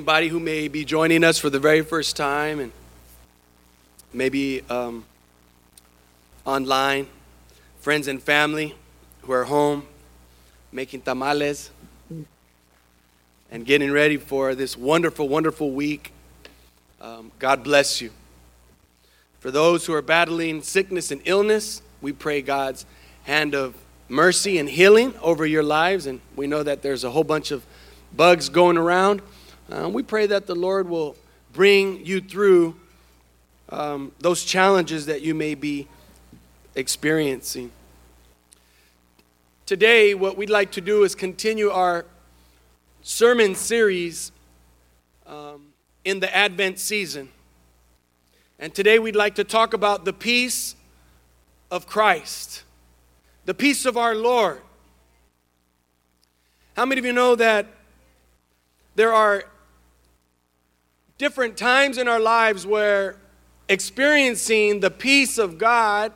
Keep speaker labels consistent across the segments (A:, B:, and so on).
A: anybody who may be joining us for the very first time and maybe um, online, friends and family who are home making tamales and getting ready for this wonderful, wonderful week. Um, God bless you. For those who are battling sickness and illness, we pray God's hand of mercy and healing over your lives. And we know that there's a whole bunch of bugs going around. Uh, we pray that the Lord will bring you through um, those challenges that you may be experiencing. Today, what we'd like to do is continue our sermon series um, in the Advent season. And today, we'd like to talk about the peace of Christ, the peace of our Lord. How many of you know that there are different times in our lives where experiencing the peace of God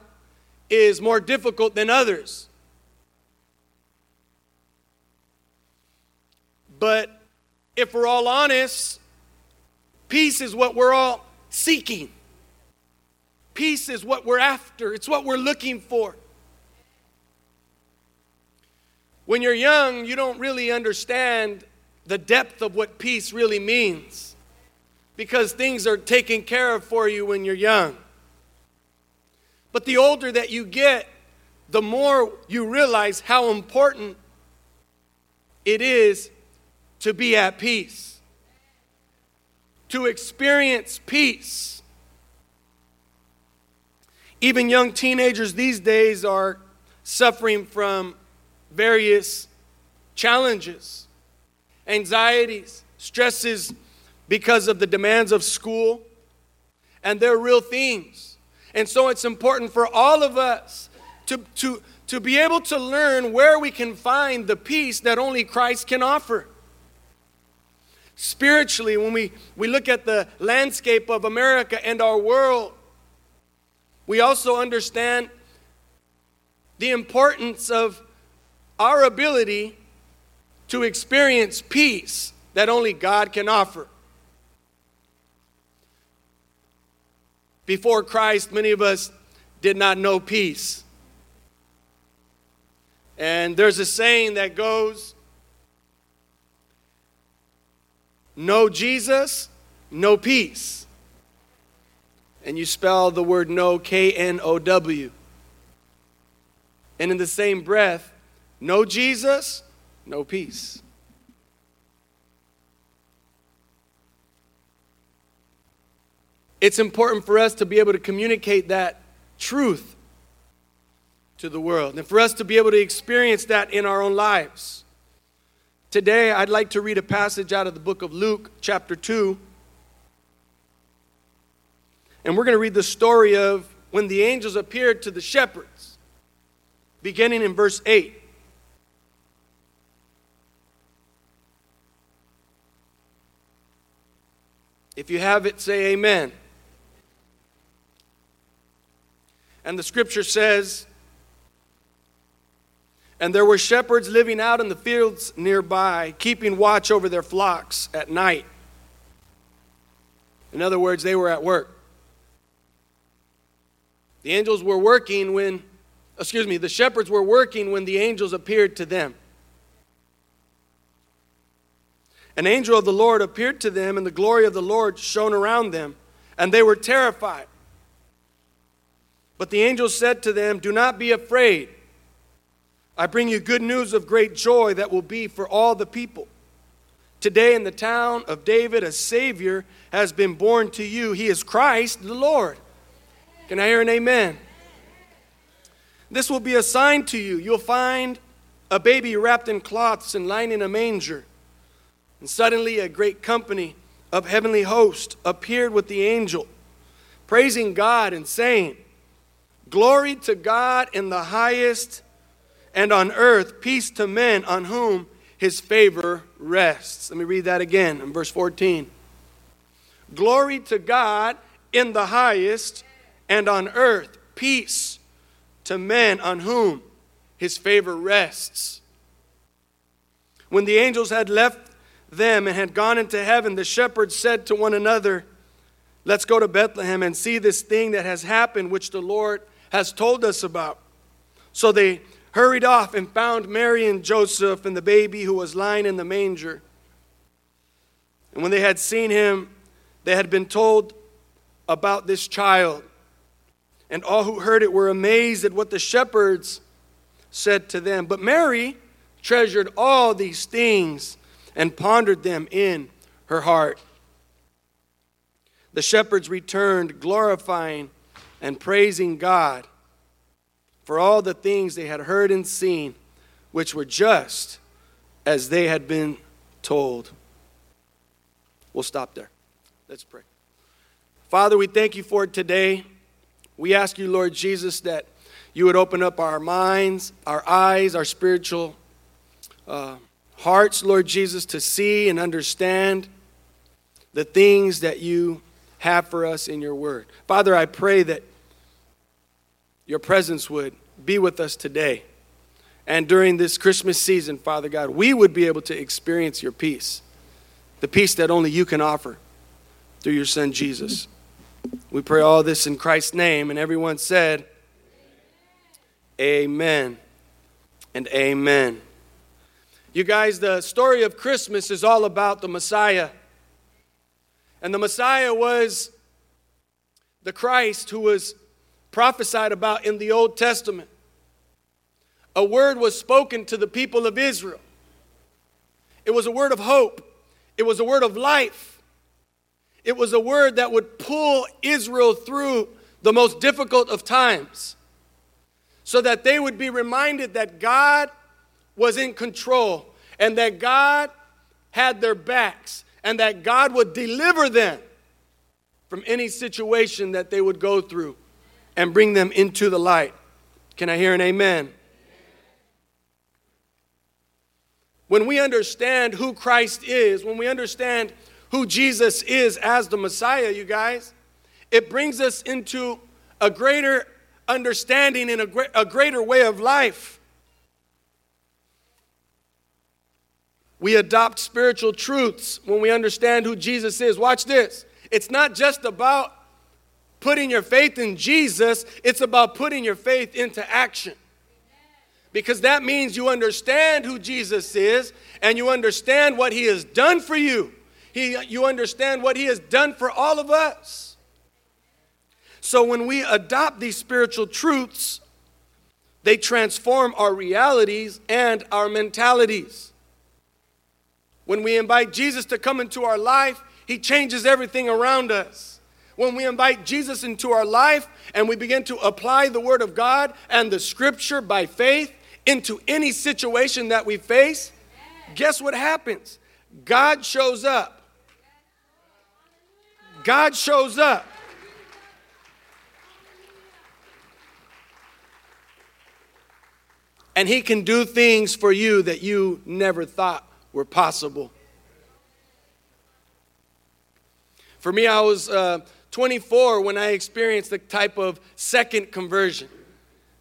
A: is more difficult than others. But if we're all honest, peace is what we're all seeking. Peace is what we're after, it's what we're looking for. When you're young, you don't really understand the depth of what peace really means because things are taken care of for you when you're young. But the older that you get, the more you realize how important it is to be at peace, to experience peace. Even young teenagers these days are suffering from various challenges, anxieties, stresses because of the demands of school, and they're real things. And so it's important for all of us to, to, to be able to learn where we can find the peace that only Christ can offer. Spiritually, when we, we look at the landscape of America and our world, we also understand the importance of our ability to experience peace that only God can offer. Before Christ, many of us did not know peace. And there's a saying that goes no Jesus, no peace. And you spell the word no K N O W. And in the same breath, no Jesus, no peace. It's important for us to be able to communicate that truth to the world and for us to be able to experience that in our own lives. Today, I'd like to read a passage out of the book of Luke, chapter 2. And we're going to read the story of when the angels appeared to the shepherds, beginning in verse 8. If you have it, say amen. And the scripture says, And there were shepherds living out in the fields nearby, keeping watch over their flocks at night. In other words, they were at work. The angels were working when, excuse me, the shepherds were working when the angels appeared to them. An angel of the Lord appeared to them, and the glory of the Lord shone around them, and they were terrified. But the angel said to them, Do not be afraid. I bring you good news of great joy that will be for all the people. Today, in the town of David, a Savior has been born to you. He is Christ the Lord. Can I hear an amen? This will be a sign to you. You'll find a baby wrapped in cloths and lying in a manger. And suddenly, a great company of heavenly hosts appeared with the angel, praising God and saying, Glory to God in the highest, and on earth peace to men on whom his favor rests. Let me read that again in verse 14. Glory to God in the highest, and on earth peace to men on whom his favor rests. When the angels had left them and had gone into heaven, the shepherds said to one another, Let's go to Bethlehem and see this thing that has happened, which the Lord has told us about. So they hurried off and found Mary and Joseph and the baby who was lying in the manger. And when they had seen him, they had been told about this child. And all who heard it were amazed at what the shepherds said to them. But Mary treasured all these things and pondered them in her heart. The shepherds returned, glorifying and praising God for all the things they had heard and seen, which were just as they had been told. We'll stop there. Let's pray. Father, we thank you for today. We ask you, Lord Jesus, that you would open up our minds, our eyes, our spiritual uh, hearts, Lord Jesus, to see and understand the things that you have for us in your word. Father, I pray that your presence would be with us today. And during this Christmas season, Father God, we would be able to experience your peace, the peace that only you can offer through your Son Jesus. We pray all this in Christ's name, and everyone said, Amen and amen. You guys, the story of Christmas is all about the Messiah. And the Messiah was the Christ who was prophesied about in the Old Testament. A word was spoken to the people of Israel. It was a word of hope, it was a word of life. It was a word that would pull Israel through the most difficult of times so that they would be reminded that God was in control and that God had their backs and that God would deliver them from any situation that they would go through and bring them into the light. Can I hear an amen? When we understand who Christ is, when we understand who Jesus is as the Messiah, you guys, it brings us into a greater understanding and a, a greater way of life. We adopt spiritual truths when we understand who Jesus is. Watch this. It's not just about putting your faith in Jesus, it's about putting your faith into action. Because that means you understand who Jesus is and you understand what he has done for you. He, you understand what he has done for all of us. So when we adopt these spiritual truths, they transform our realities and our mentalities. When we invite Jesus to come into our life, he changes everything around us. When we invite Jesus into our life and we begin to apply the Word of God and the Scripture by faith into any situation that we face, guess what happens? God shows up. God shows up. And He can do things for you that you never thought were possible. For me, I was uh, 24 when I experienced the type of second conversion.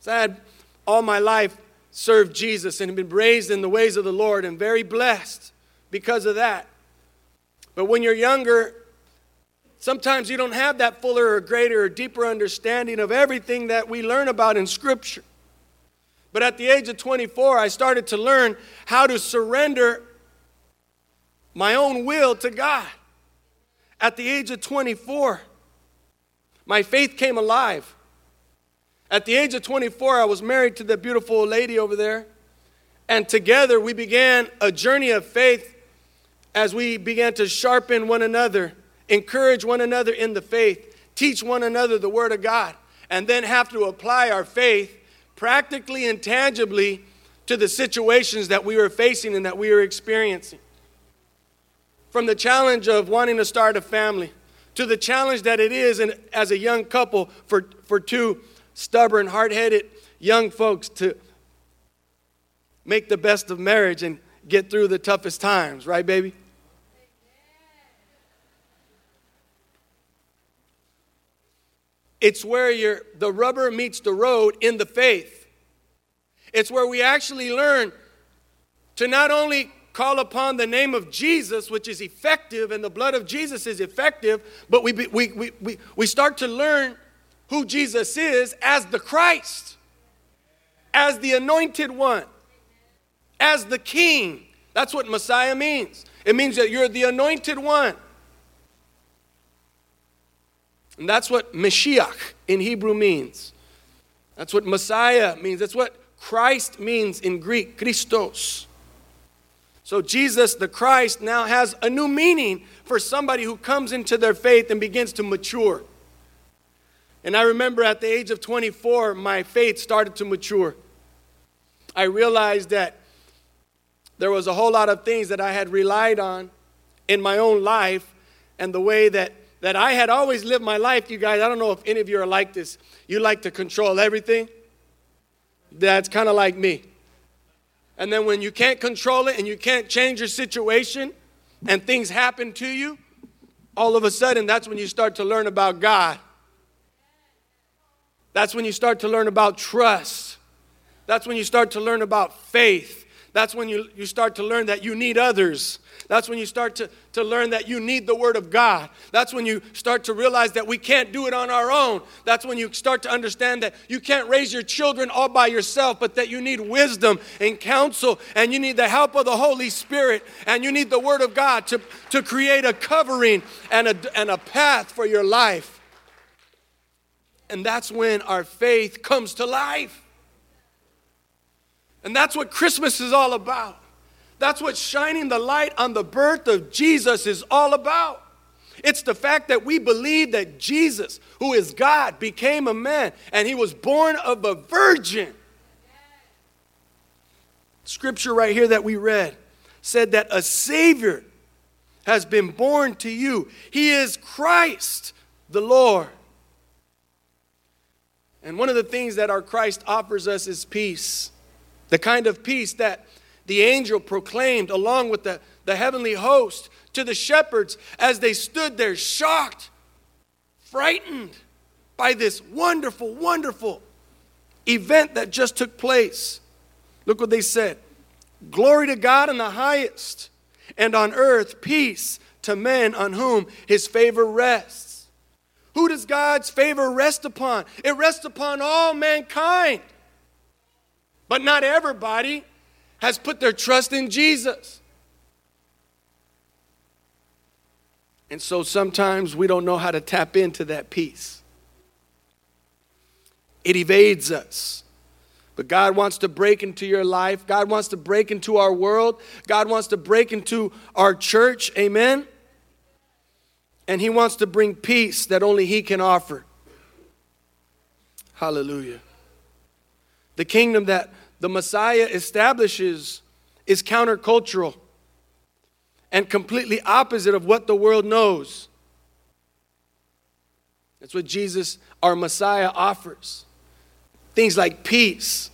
A: So I had all my life served Jesus and been raised in the ways of the Lord and very blessed because of that. But when you're younger, sometimes you don't have that fuller or greater or deeper understanding of everything that we learn about in Scripture. But at the age of 24, I started to learn how to surrender my own will to God. At the age of 24, my faith came alive. At the age of 24, I was married to the beautiful lady over there. And together we began a journey of faith as we began to sharpen one another, encourage one another in the faith, teach one another the Word of God, and then have to apply our faith practically and tangibly to the situations that we were facing and that we were experiencing. From the challenge of wanting to start a family to the challenge that it is in, as a young couple for, for two stubborn, hard headed young folks to make the best of marriage and get through the toughest times, right, baby? It's where you the rubber meets the road in the faith. It's where we actually learn to not only call upon the name of Jesus, which is effective, and the blood of Jesus is effective, but we, we, we, we, we start to learn who Jesus is as the Christ, as the anointed one, as the king. That's what Messiah means. It means that you're the anointed one. And that's what Mashiach in Hebrew means. That's what Messiah means. That's what Christ means in Greek, Christos. So Jesus, the Christ, now has a new meaning for somebody who comes into their faith and begins to mature. And I remember at the age of 24, my faith started to mature. I realized that there was a whole lot of things that I had relied on in my own life and the way that, that I had always lived my life. You guys, I don't know if any of you are like this. You like to control everything. That's kind of like me. And then when you can't control it and you can't change your situation and things happen to you, all of a sudden that's when you start to learn about God. That's when you start to learn about trust. That's when you start to learn about faith. That's when you, you start to learn that you need others. That's when you start to, to learn that you need the Word of God. That's when you start to realize that we can't do it on our own. That's when you start to understand that you can't raise your children all by yourself, but that you need wisdom and counsel, and you need the help of the Holy Spirit, and you need the Word of God to, to create a covering and a, and a path for your life. And that's when our faith comes to life. And that's what Christmas is all about. That's what shining the light on the birth of Jesus is all about. It's the fact that we believe that Jesus, who is God, became a man and he was born of a virgin. Scripture right here that we read said that a Savior has been born to you. He is Christ the Lord. And one of the things that our Christ offers us is peace. The kind of peace that the angel proclaimed along with the, the heavenly host to the shepherds as they stood there shocked, frightened by this wonderful, wonderful event that just took place. Look what they said Glory to God in the highest, and on earth peace to men on whom his favor rests. Who does God's favor rest upon? It rests upon all mankind. But not everybody has put their trust in Jesus. And so sometimes we don't know how to tap into that peace. It evades us. But God wants to break into your life. God wants to break into our world. God wants to break into our church. Amen. And He wants to bring peace that only He can offer. Hallelujah. The kingdom that the Messiah establishes is countercultural and completely opposite of what the world knows. That's what Jesus, our Messiah, offers. Things like peace,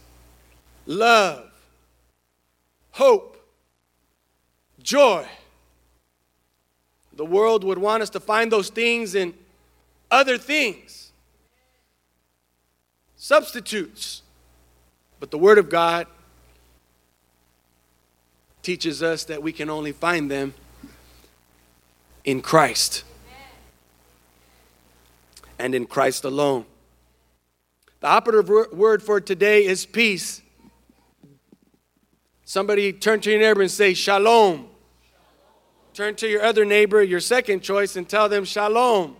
A: love, hope, joy. The world would want us to find those things in other things, substitutes. But the Word of God teaches us that we can only find them in Christ and in Christ alone. The operative word for today is peace. Somebody turn to your neighbor and say, Shalom. Turn to your other neighbor, your second choice, and tell them, Shalom.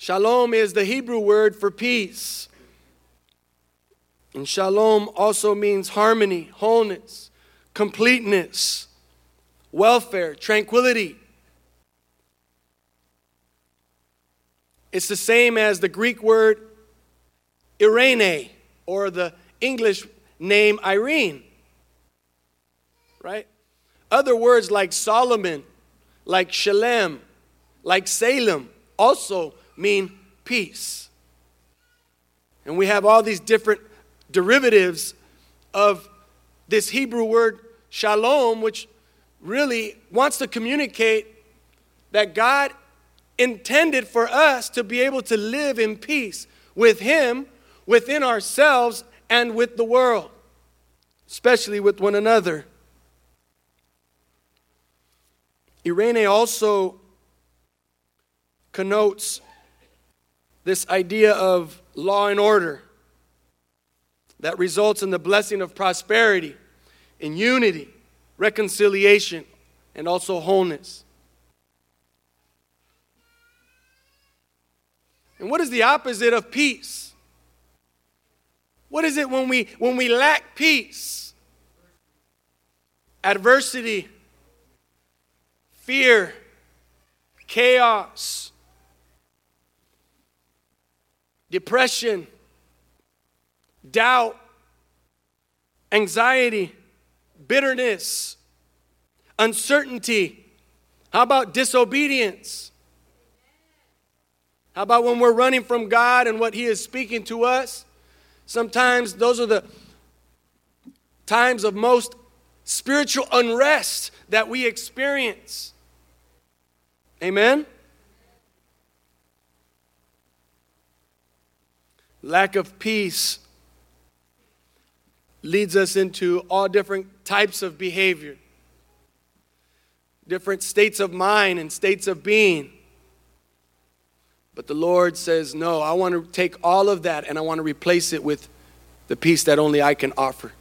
A: Shalom is the Hebrew word for peace. And shalom also means harmony, wholeness, completeness, welfare, tranquility. It's the same as the Greek word Eirene or the English name Irene. Right? Other words like Solomon, like Shalem, like Salem also mean peace. And we have all these different derivatives of this Hebrew word shalom, which really wants to communicate that God intended for us to be able to live in peace with Him, within ourselves, and with the world, especially with one another. Eirene also connotes this idea of law and order that results in the blessing of prosperity, in unity, reconciliation, and also wholeness. And what is the opposite of peace? What is it when we when we lack peace? Adversity, fear, chaos, depression, doubt, anxiety, bitterness, uncertainty. How about disobedience? How about when we're running from God and what He is speaking to us? Sometimes those are the times of most spiritual unrest that we experience. Amen? Lack of peace leads us into all different types of behavior, different states of mind and states of being. But the Lord says, No, I want to take all of that and I want to replace it with the peace that only I can offer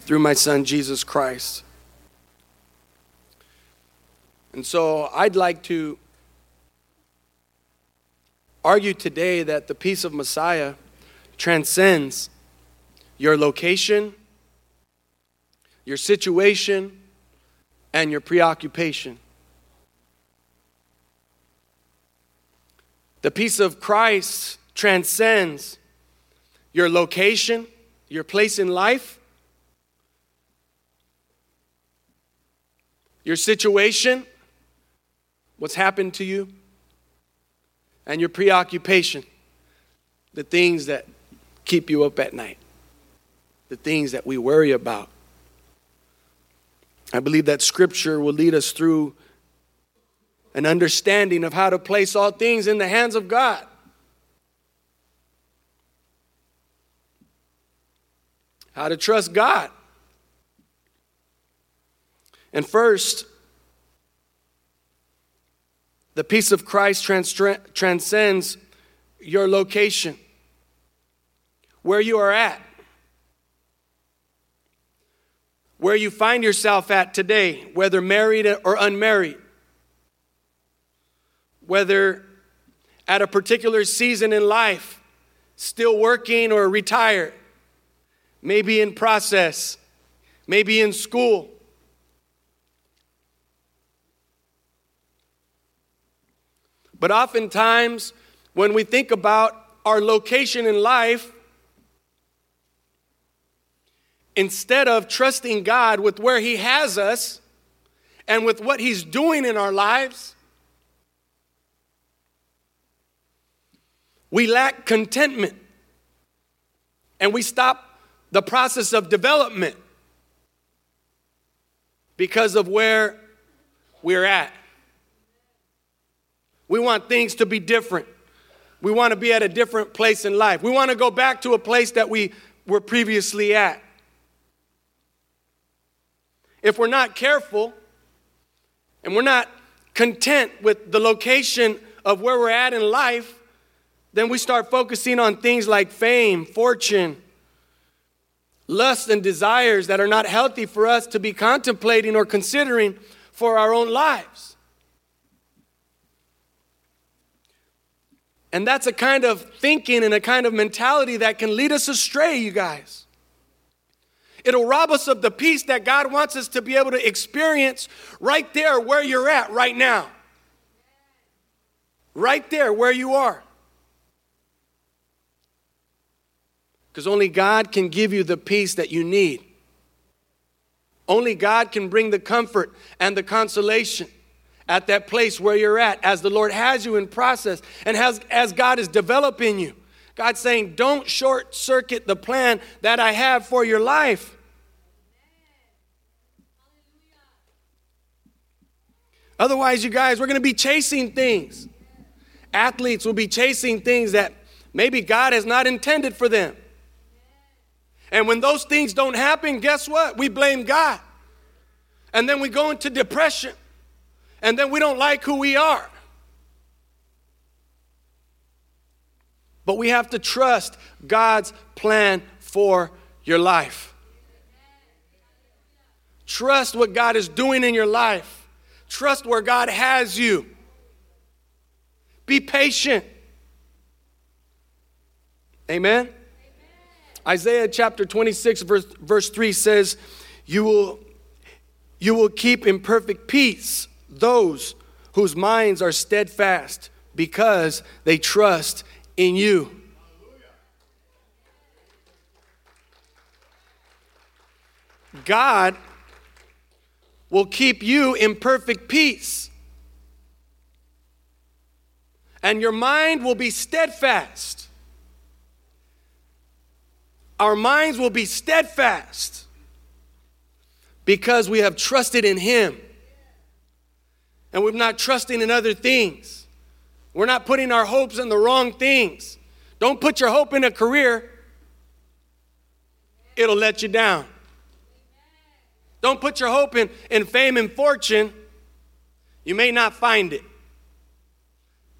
A: through my Son, Jesus Christ. And so I'd like to argue today that the peace of Messiah transcends your location, your situation, and your preoccupation. The peace of Christ transcends your location, your place in life, your situation, what's happened to you, and your preoccupation, the things that keep you up at night the things that we worry about. I believe that scripture will lead us through an understanding of how to place all things in the hands of God. How to trust God. And first, the peace of Christ trans- transcends your location, where you are at. where you find yourself at today, whether married or unmarried, whether at a particular season in life, still working or retired, maybe in process, maybe in school. But oftentimes, when we think about our location in life, instead of trusting God with where He has us and with what He's doing in our lives, we lack contentment and we stop the process of development because of where we're at. We want things to be different. We want to be at a different place in life. We want to go back to a place that we were previously at. If we're not careful and we're not content with the location of where we're at in life, then we start focusing on things like fame, fortune, lust, and desires that are not healthy for us to be contemplating or considering for our own lives. And that's a kind of thinking and a kind of mentality that can lead us astray, you guys. It'll rob us of the peace that God wants us to be able to experience right there where you're at right now. Right there where you are. Because only God can give you the peace that you need. Only God can bring the comfort and the consolation at that place where you're at as the Lord has you in process and has, as God is developing you. God's saying, don't short circuit the plan that I have for your life. Otherwise, you guys, we're going to be chasing things. Athletes will be chasing things that maybe God has not intended for them. And when those things don't happen, guess what? We blame God. And then we go into depression. And then we don't like who we are. But we have to trust God's plan for your life. Trust what God is doing in your life. Trust where God has you. Be patient. Amen. Amen. Isaiah chapter 26, verse, verse 3 says, you will, you will keep in perfect peace those whose minds are steadfast because they trust in you. God will keep you in perfect peace. And your mind will be steadfast. Our minds will be steadfast because we have trusted in Him and we're not trusting in other things. We're not putting our hopes in the wrong things. Don't put your hope in a career, it'll let you down. Don't put your hope in, in fame and fortune, you may not find it.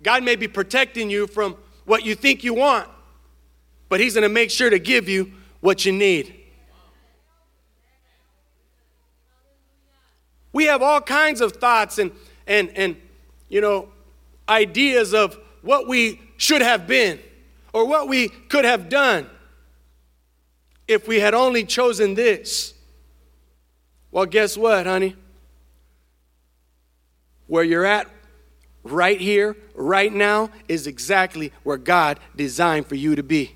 A: God may be protecting you from what you think you want, but He's going to make sure to give you what you need. We have all kinds of thoughts and, and, and you know, ideas of what we should have been or what we could have done if we had only chosen this. Well, guess what, honey? Where you're at right here, right now, is exactly where God designed for you to be.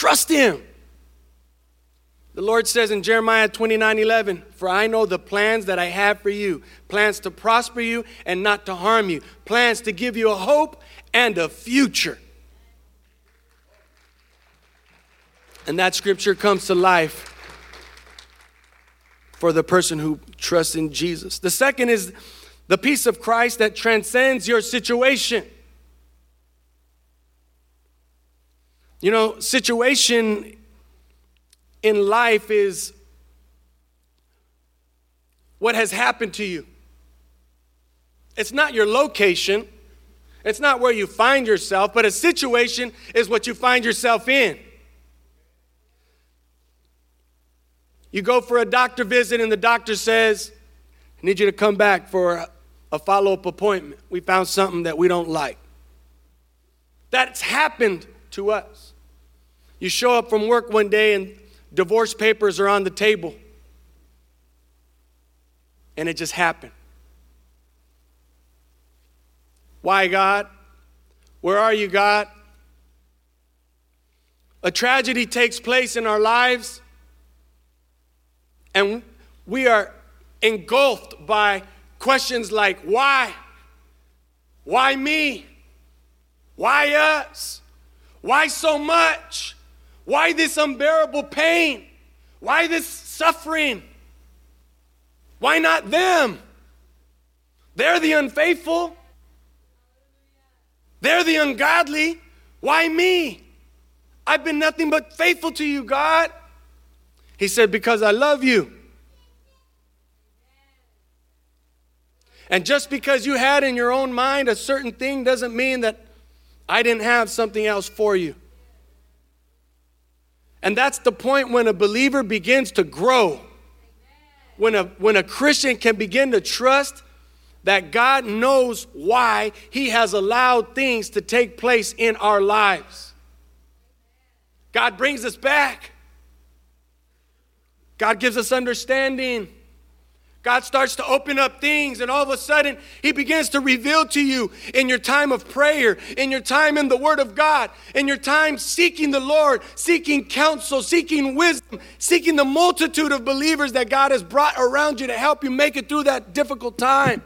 A: Trust Him. The Lord says in Jeremiah 29 11, For I know the plans that I have for you plans to prosper you and not to harm you, plans to give you a hope and a future. And that scripture comes to life for the person who trusts in Jesus. The second is the peace of Christ that transcends your situation. You know, situation in life is what has happened to you. It's not your location, it's not where you find yourself, but a situation is what you find yourself in. You go for a doctor visit, and the doctor says, I need you to come back for a follow up appointment. We found something that we don't like. That's happened to us. You show up from work one day and divorce papers are on the table. And it just happened. Why, God? Where are you, God? A tragedy takes place in our lives, and we are engulfed by questions like why? Why me? Why us? Why so much? Why this unbearable pain? Why this suffering? Why not them? They're the unfaithful. They're the ungodly. Why me? I've been nothing but faithful to you, God. He said, Because I love you. And just because you had in your own mind a certain thing doesn't mean that I didn't have something else for you. And that's the point when a believer begins to grow. When a, when a Christian can begin to trust that God knows why He has allowed things to take place in our lives. God brings us back, God gives us understanding. God starts to open up things, and all of a sudden, He begins to reveal to you in your time of prayer, in your time in the Word of God, in your time seeking the Lord, seeking counsel, seeking wisdom, seeking the multitude of believers that God has brought around you to help you make it through that difficult time,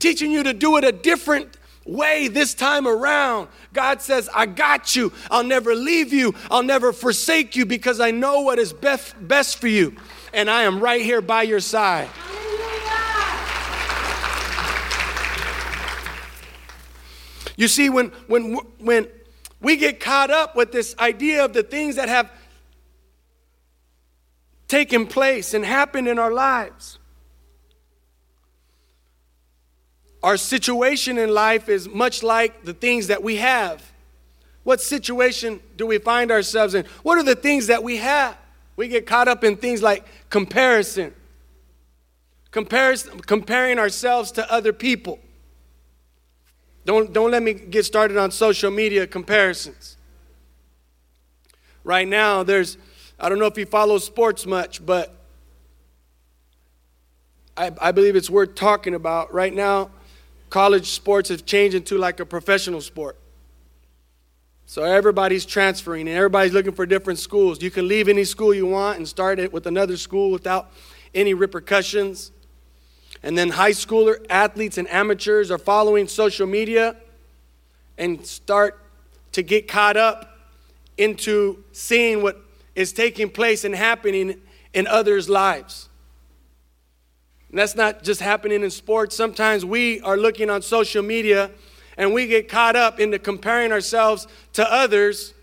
A: teaching you to do it a different way this time around. God says, I got you. I'll never leave you. I'll never forsake you because I know what is best, for you. And I am right here by your side. You see, when, when, when we get caught up with this idea of the things that have taken place and happened in our lives, our situation in life is much like the things that we have. What situation do we find ourselves in? What are the things that we have? We get caught up in things like comparison, Comparis- comparing ourselves to other people. Don't, don't let me get started on social media comparisons. Right now, there's, I don't know if you follow sports much, but I, I believe it's worth talking about. Right now, college sports have changed into like a professional sport. So everybody's transferring and everybody's looking for different schools. You can leave any school you want and start it with another school without any repercussions. And then high schooler athletes and amateurs are following social media and start to get caught up into seeing what is taking place and happening in others' lives. And that's not just happening in sports. Sometimes we are looking on social media and we get caught up into comparing ourselves to others.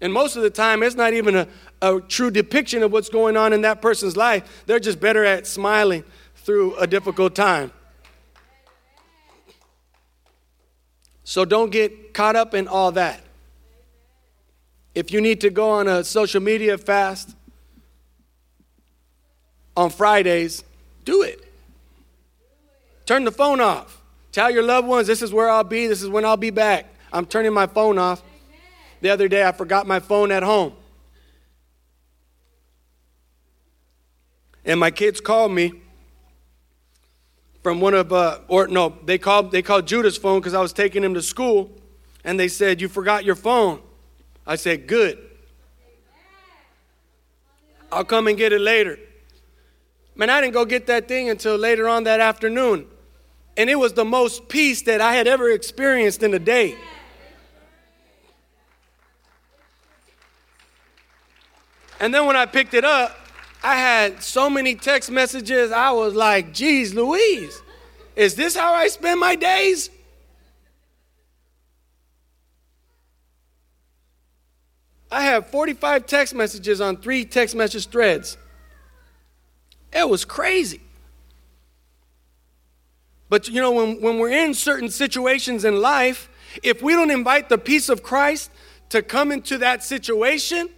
A: And most of the time, it's not even a, a true depiction of what's going on in that person's life. They're just better at smiling through a difficult time. So don't get caught up in all that. If you need to go on a social media fast on Fridays, do it. Turn the phone off. Tell your loved ones, this is where I'll be, this is when I'll be back. I'm turning my phone off. The other day, I forgot my phone at home. And my kids called me from one of uh, or no they called they called judah's phone because i was taking him to school and they said you forgot your phone. I said good. I'll come and get it later. Man i didn't go get that thing until later on that afternoon and it was the most peace that i had ever experienced in a day. And then when i picked it up I had so many text messages, I was like, geez, Louise, is this how I spend my days? I have 45 text messages on three text message threads. It was crazy. But you know, when, when we're in certain situations in life, if we don't invite the peace of Christ to come into that situation,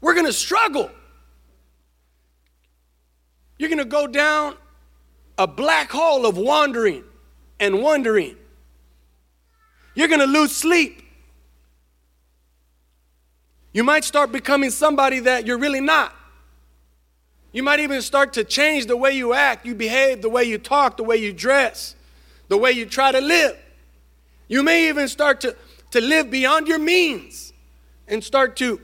A: we're going to struggle. You're going to go down a black hole of wandering and wondering. You're going to lose sleep. You might start becoming somebody that you're really not. You might even start to change the way you act, you behave, the way you talk, the way you dress, the way you try to live. You may even start to, to live beyond your means and start to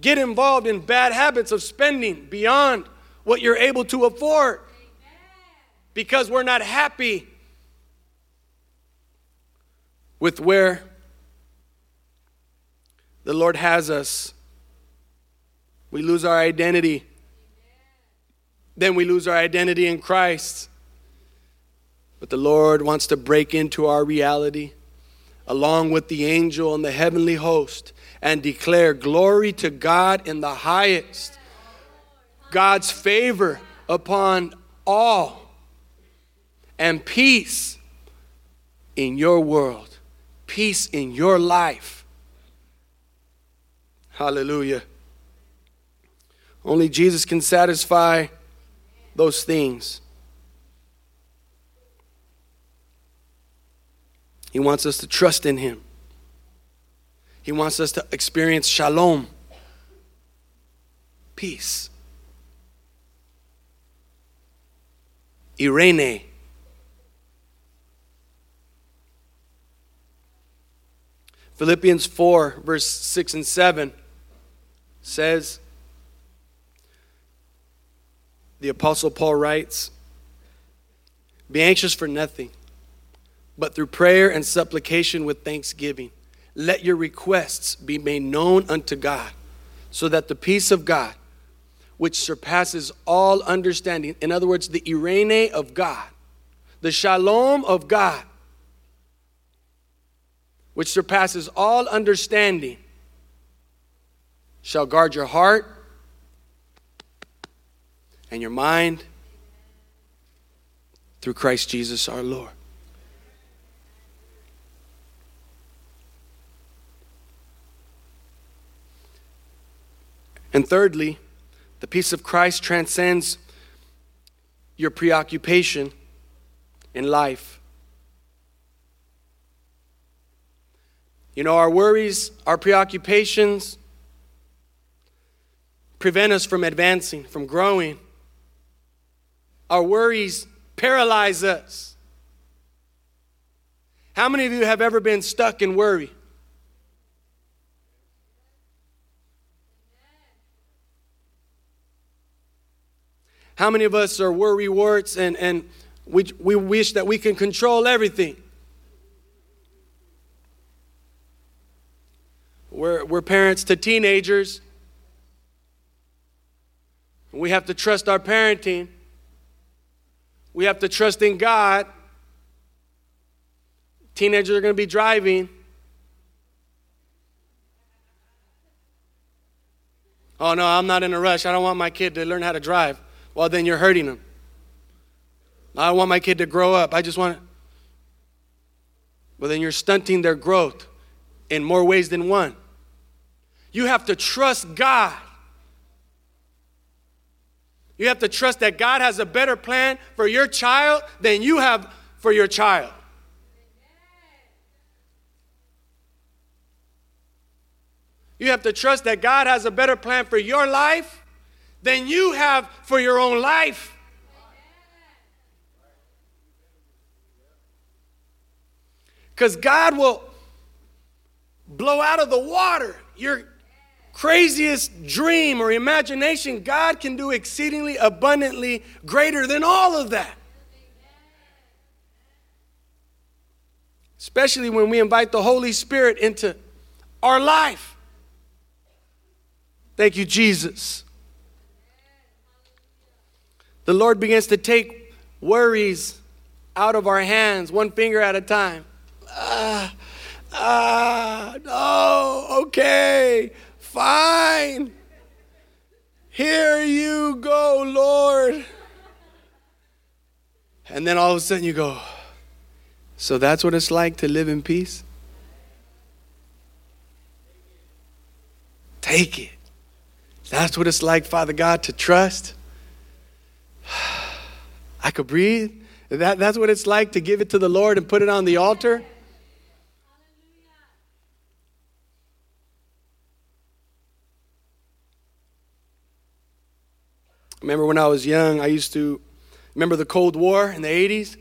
A: get involved in bad habits of spending beyond what you're able to afford because we're not happy with where the Lord has us. We lose our identity. Then we lose our identity in Christ. But the Lord wants to break into our reality along with the angel and the heavenly host and declare glory to God in the highest God's favor upon all and peace in your world, peace in your life. Hallelujah. Only Jesus can satisfy those things. He wants us to trust in Him. He wants us to experience shalom, peace. Eirene. Philippians 4, verse 6 and 7 says, the Apostle Paul writes, Be anxious for nothing, but through prayer and supplication with thanksgiving, let your requests be made known unto God, so that the peace of God, which surpasses all understanding. In other words, the Eirene of God, the shalom of God, which surpasses all understanding, shall guard your heart and your mind through Christ Jesus our Lord. And thirdly, the peace of Christ transcends your preoccupation in life. You know, our worries, our preoccupations prevent us from advancing, from growing. Our worries paralyze us. How many of you have ever been stuck in worry? How many of us are worry warts and, and we, we wish that we can control everything? We're, we're parents to teenagers. We have to trust our parenting. We have to trust in God. Teenagers are going to be driving. Oh, no, I'm not in a rush. I don't want my kid to learn how to drive. Well, then you're hurting them. I want my kid to grow up. I just want to. Well, then you're stunting their growth in more ways than one. You have to trust God. You have to trust that God has a better plan for your child than you have for your child. You have to trust that God has a better plan for your life than you have for your own life. Because God will blow out of the water your craziest dream or imagination. God can do exceedingly abundantly greater than all of that. Especially when we invite the Holy Spirit into our life. Thank you, Jesus the Lord begins to take worries out of our hands, one finger at a time. Ah, ah, no, okay, fine. Here you go, Lord. And then all of a sudden you go, so that's what it's like to live in peace? Take it. That's what it's like, Father God, to trust I could breathe. That, that's what it's like to give it to the Lord and put it on the altar. remember when I was young, I used to remember the Cold War in the 80s?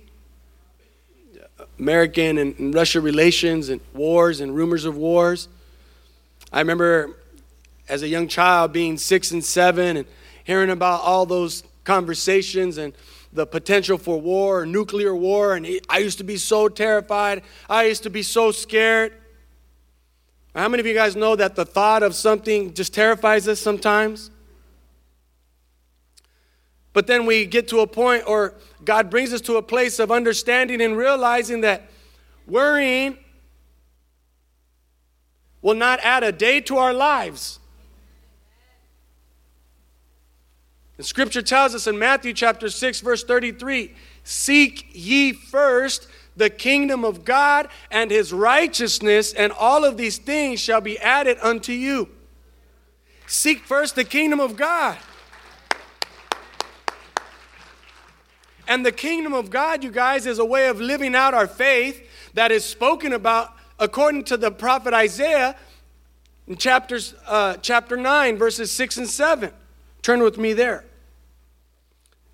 A: American and, and Russia relations and wars and rumors of wars. I remember as a young child being six and seven and hearing about all those conversations and the potential for war, nuclear war, and I used to be so terrified. I used to be so scared. How many of you guys know that the thought of something just terrifies us sometimes? But then we get to a point, or God brings us to a place of understanding and realizing that worrying will not add a day to our lives. And scripture tells us in Matthew chapter 6, verse 33 Seek ye first the kingdom of God and his righteousness, and all of these things shall be added unto you. Seek first the kingdom of God. And the kingdom of God, you guys, is a way of living out our faith that is spoken about according to the prophet Isaiah in chapters, uh, chapter 9, verses 6 and 7. Turn with me there.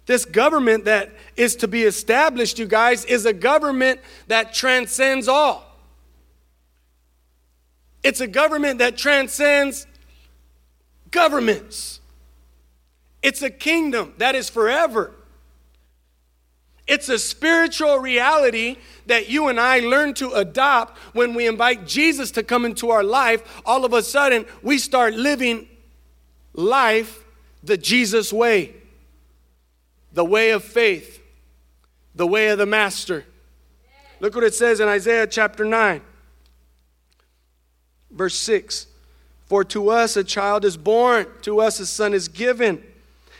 A: This government that is to be established, you guys, is a government that transcends all. It's a government that transcends governments. It's a kingdom that is forever. It's a spiritual reality that you and I learn to adopt when we invite Jesus to come into our life. All of a sudden, we start living life the Jesus way the way of faith, the way of the master. Look what it says in Isaiah chapter 9. Verse 6 For to us a child is born, to us a son is given,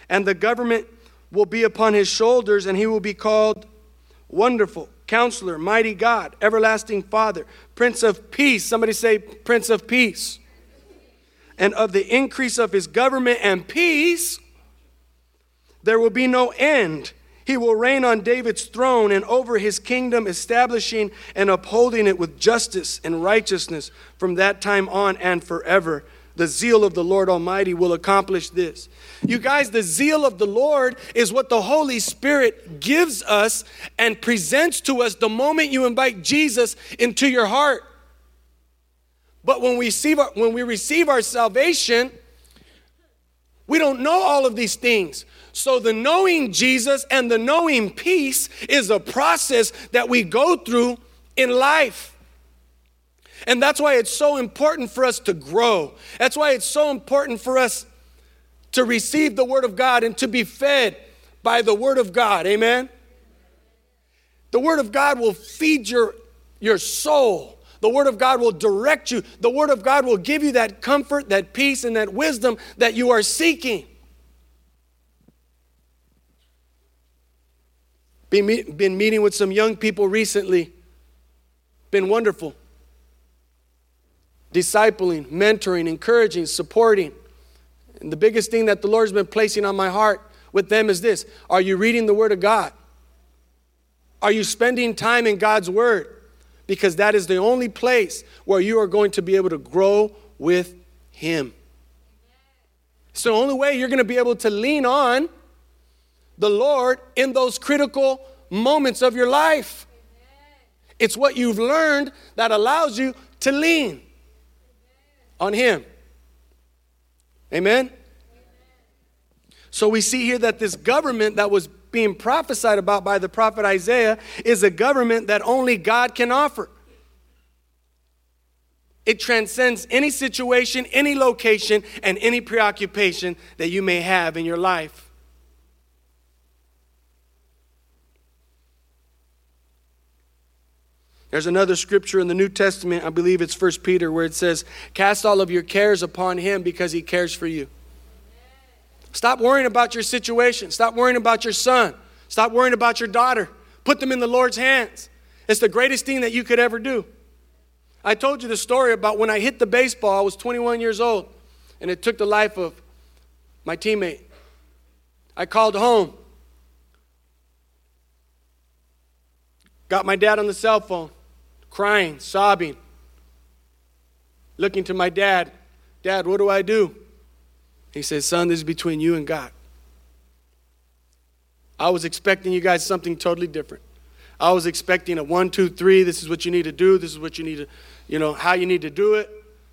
A: and the government will be upon his shoulders, and he will be called Wonderful, Counselor, Mighty God, Everlasting Father, Prince of Peace. Somebody say, Prince of Peace. And of the increase of his government and peace, there will be no end. He will reign on David's throne and over his kingdom, establishing and upholding it with justice and righteousness from that time on and forever. The zeal of the Lord Almighty will accomplish this. You guys, the zeal of the Lord is what the Holy Spirit gives us and presents to us the moment you invite Jesus into your heart. But when we receive our, when we receive our salvation, we don't know all of these things. So, the knowing Jesus and the knowing peace is a process that we go through in life. And that's why it's so important for us to grow. That's why it's so important for us to receive the Word of God and to be fed by the Word of God. Amen? The Word of God will feed your, your soul. The Word of God will direct you. The Word of God will give you that comfort, that peace, and that wisdom that you are seeking. Been, been meeting with some young people recently. Been wonderful. Discipling, mentoring, encouraging, supporting. And the biggest thing that the Lord's been placing on my heart with them is this Are you reading the Word of God? Are you spending time in God's Word? Because that is the only place where you are going to be able to grow with Him. It's the only way you're going to be able to lean on the Lord in those critical moments of your life. It's what you've learned that allows you to lean on Him. Amen? So we see here that this government that was being prophesied about by the prophet Isaiah is a government that only God can offer. It transcends any situation, any location, and any preoccupation that you may have in your life. There's another scripture in the New Testament, I believe it's 1 Peter, where it says, Cast all of your cares upon him because he cares for you. Stop worrying about your situation. Stop worrying about your son. Stop worrying about your daughter. Put them in the Lord's hands. It's the greatest thing that you could ever do. I told you the story about when I hit the baseball, I was 21 years old, and it took the life of my teammate. I called home, got my dad on the cell phone crying, sobbing, looking to my dad. Dad, what do I do? He said, Son, this is between you and God. I was expecting you guys something totally different. I was expecting a one, two, three. This is what you need to do. This is what you need to, you know, how you need to do it.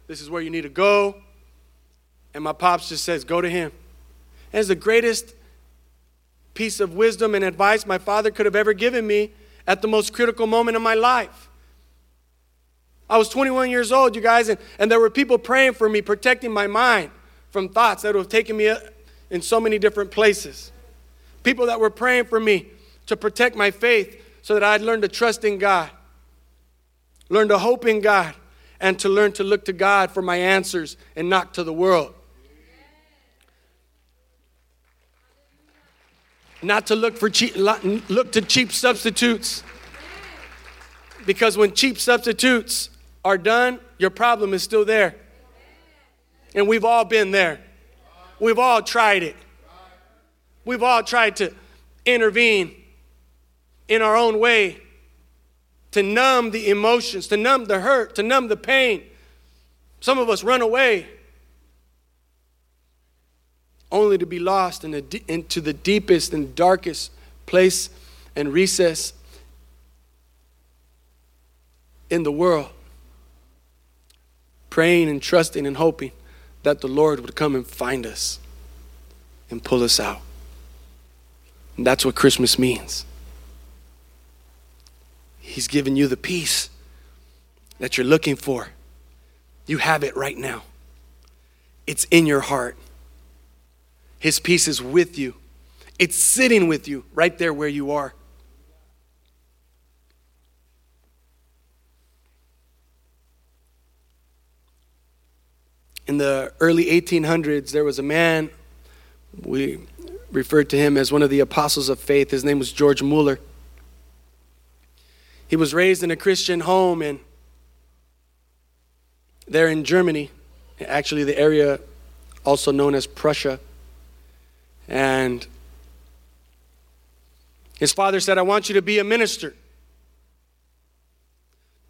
A: This is where you need to go. And my pops just says, Go to him. And it's the greatest piece of wisdom and advice my father could have ever given me at the most critical moment of my life. I was 21 years old, you guys, and, and there were people praying for me, protecting my mind from thoughts that would have taken me in so many different places. People that were praying for me to protect my faith so that I'd learn to trust in God, learn to hope in God, and to learn to look to God for my answers and not to the world. Not to look for cheap, look to cheap substitutes. Because when cheap substitutes are done, your problem is still there. And we've all been there. We've all tried it. We've all tried to intervene in our own way to numb the emotions, to numb the hurt, to numb the pain. Some of us run away only to be lost in the, into the deepest and darkest place and recess in the world praying and trusting and hoping that the Lord would come and find us and pull us out. And that's what Christmas means. He's given you the peace that you're looking for. You have it right now, it's in your heart. His peace is with you, it's sitting with you right there where you are. In the early 1800s, there was a man, we referred to him as one of the apostles of faith. His name was George Mueller. He was raised in a Christian home and there in Germany, actually, the area also known as Prussia. And his father said, I want you to be a minister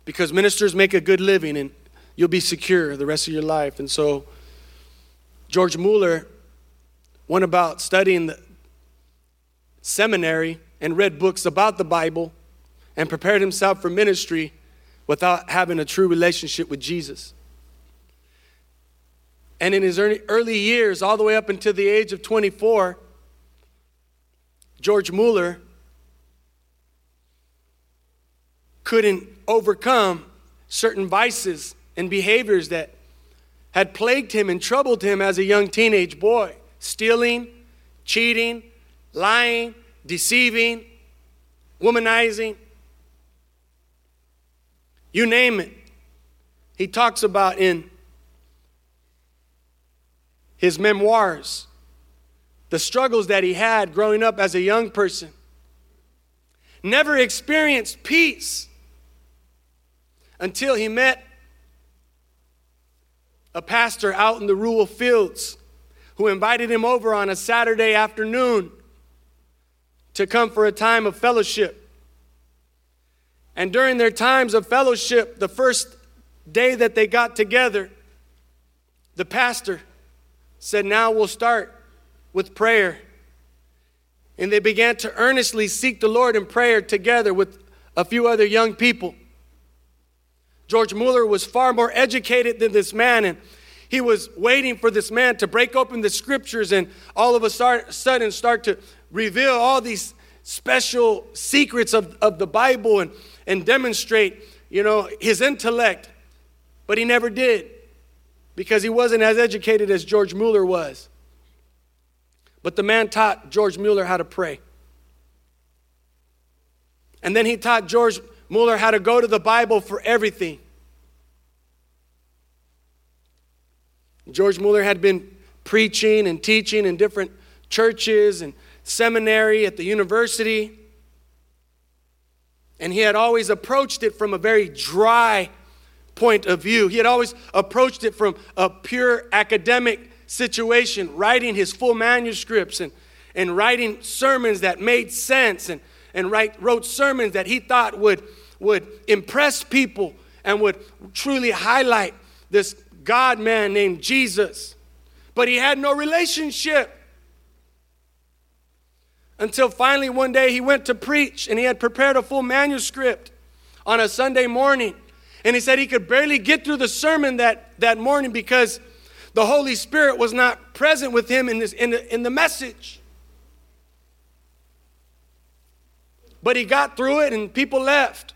A: because ministers make a good living and you'll be secure the rest of your life. And so George Mueller went about studying the seminary and read books about the Bible and prepared himself for ministry without having a true relationship with Jesus. And in his early years, all the way up until the age of 24, George Mueller couldn't overcome certain vices and behaviors that had plagued him and troubled him as a young teenage boy stealing, cheating, lying, deceiving, womanizing. You name it. He talks about in his memoirs the struggles that he had growing up as a young person. Never experienced peace until he met a pastor out in the rural fields who invited him over on a Saturday afternoon to come for a time of fellowship. And during their times of fellowship, the first day that they got together, the pastor said, Now we'll start with prayer. And they began to earnestly seek the Lord in prayer together with a few other young people. George Mueller was far more educated than this man, and he was waiting for this man to break open the scriptures and all of a sudden start to reveal all these special secrets of, of the Bible and, and demonstrate, you know, his intellect. But he never did because he wasn't as educated as George Mueller was. But the man taught George Mueller how to pray. And then he taught George Mueller had to go to the Bible for everything. George Mueller had been preaching and teaching in different churches and seminary at the university. And he had always approached it from a very dry point of view. He had always approached it from a pure academic situation, writing his full manuscripts and, and writing sermons that made sense and, and write, wrote sermons that he thought would, would impress people and would truly highlight this God man named Jesus. But he had no relationship. Until finally one day he went to preach and he had prepared a full manuscript on a Sunday morning. And he said he could barely get through the sermon that, that morning because the Holy Spirit was not present with him in, this, in, the, in the message. But he got through it and people left.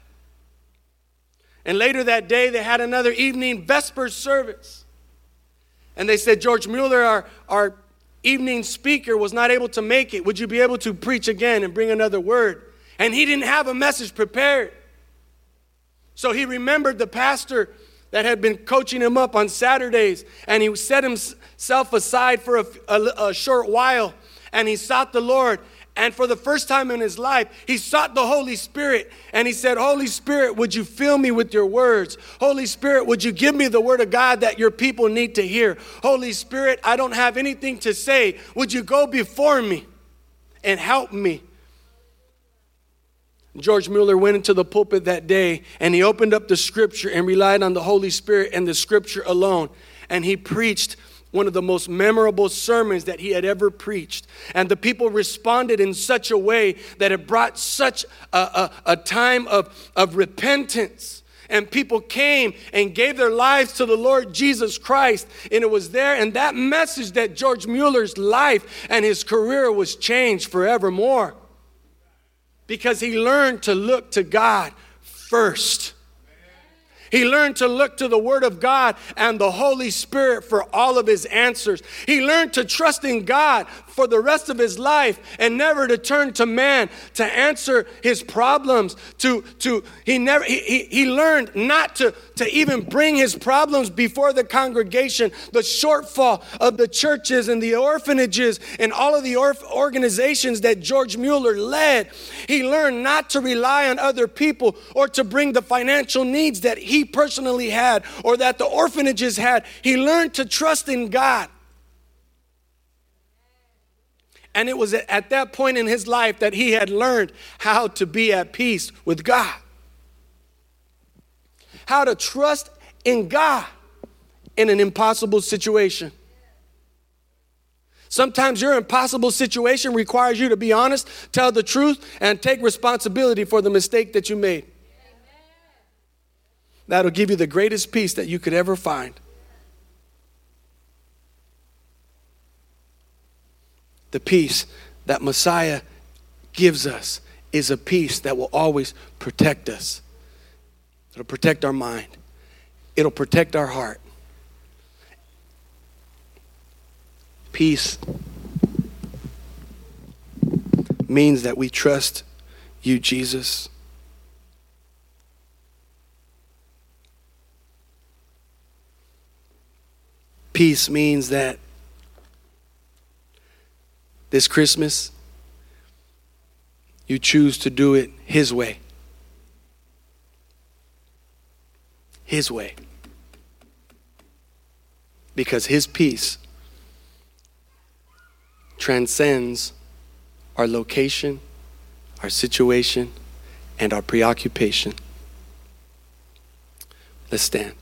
A: And later that day, they had another evening Vespers service. And they said, George Mueller, our, our evening speaker, was not able to make it. Would you be able to preach again and bring another word? And he didn't have a message prepared. So he remembered the pastor that had been coaching him up on Saturdays, and he set himself aside for a, a, a short while, and he sought the Lord. And for the first time in his life, he sought the Holy Spirit and he said, Holy Spirit, would you fill me with your words? Holy Spirit, would you give me the word of God that your people need to hear? Holy Spirit, I don't have anything to say. Would you go before me and help me? George Mueller went into the pulpit that day and he opened up the scripture and relied on the Holy Spirit and the scripture alone. And he preached one of the most memorable sermons that he had ever preached. And the people responded in such a way that it brought such a, a, a time of, of repentance and people came and gave their lives to the Lord Jesus Christ. And it was there and that message that George Mueller's life and his career was changed forevermore because he learned to look to God first. He learned to look to the Word of God and the Holy Spirit for all of his answers. He learned to trust in God for the rest of his life and never to turn to man to answer his problems. To, to he never he, he, he learned not to, to even bring his problems before the congregation, the shortfall of the churches and the orphanages and all of the orf- organizations that George Mueller led. He learned not to rely on other people or to bring the financial needs that he personally had or that the orphanages had. He learned to trust in God. And it was at that point in his life that he had learned how to be at peace with God, how to trust in God in an impossible situation. Sometimes your impossible situation requires you to be honest, tell the truth, and take responsibility for the mistake that you made. That'll give you the greatest peace that you could ever find. The peace that Messiah gives us is a peace that will always protect us. It'll protect our mind, it'll protect our heart. Peace means that we trust you, Jesus. Peace means that this Christmas, you choose to do it His way. His way. Because His peace transcends our location, our situation, and our preoccupation. Let's stand.